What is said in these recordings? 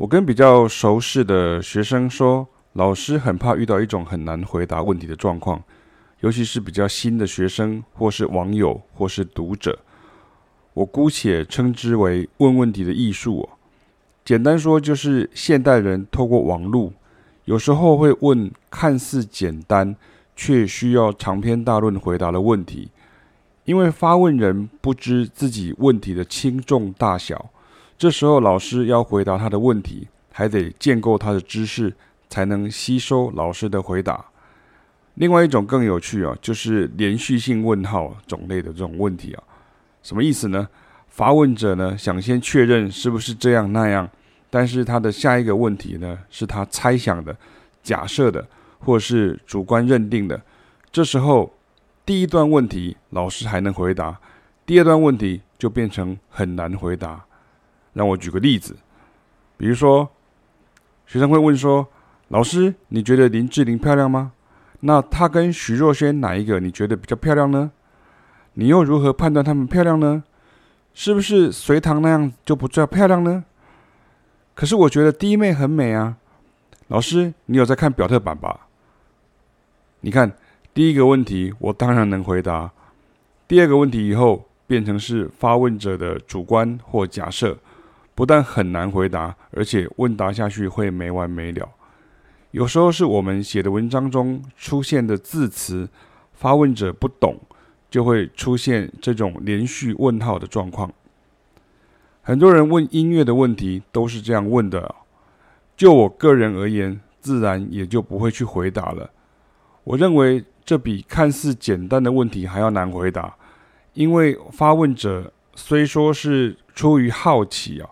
我跟比较熟识的学生说，老师很怕遇到一种很难回答问题的状况，尤其是比较新的学生，或是网友，或是读者。我姑且称之为问问题的艺术哦。简单说，就是现代人透过网络，有时候会问看似简单却需要长篇大论回答的问题，因为发问人不知自己问题的轻重大小。这时候，老师要回答他的问题，还得建构他的知识，才能吸收老师的回答。另外一种更有趣啊，就是连续性问号种类的这种问题啊，什么意思呢？发问者呢，想先确认是不是这样那样，但是他的下一个问题呢，是他猜想的、假设的，或是主观认定的。这时候，第一段问题老师还能回答，第二段问题就变成很难回答。让我举个例子，比如说，学生会问说：“老师，你觉得林志玲漂亮吗？那她跟徐若瑄哪一个你觉得比较漂亮呢？你又如何判断她们漂亮呢？是不是隋唐那样就不叫漂亮呢？可是我觉得弟妹很美啊。老师，你有在看表特版吧？你看第一个问题，我当然能回答；第二个问题以后变成是发问者的主观或假设。”不但很难回答，而且问答下去会没完没了。有时候是我们写的文章中出现的字词，发问者不懂，就会出现这种连续问号的状况。很多人问音乐的问题都是这样问的。就我个人而言，自然也就不会去回答了。我认为这比看似简单的问题还要难回答，因为发问者虽说是出于好奇啊。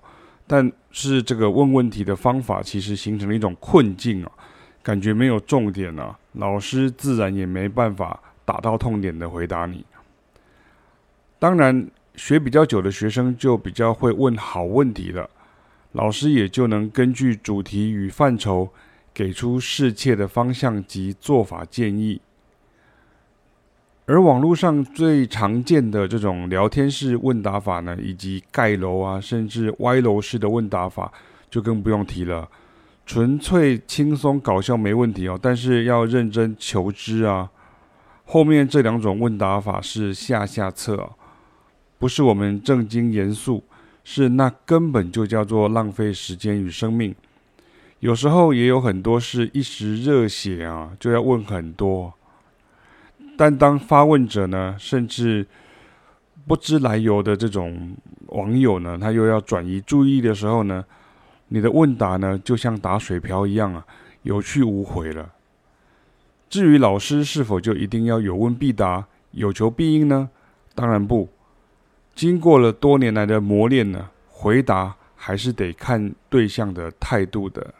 但是这个问问题的方法其实形成了一种困境啊，感觉没有重点啊，老师自然也没办法打到痛点的回答你。当然，学比较久的学生就比较会问好问题了，老师也就能根据主题与范畴给出适切的方向及做法建议。而网络上最常见的这种聊天式问答法呢，以及盖楼啊，甚至歪楼式的问答法，就更不用提了。纯粹轻松搞笑没问题哦，但是要认真求知啊。后面这两种问答法是下下策哦，不是我们正经严肃，是那根本就叫做浪费时间与生命。有时候也有很多是一时热血啊，就要问很多。但当发问者呢，甚至不知来由的这种网友呢，他又要转移注意的时候呢，你的问答呢，就像打水漂一样啊，有去无回了。至于老师是否就一定要有问必答、有求必应呢？当然不。经过了多年来的磨练呢，回答还是得看对象的态度的。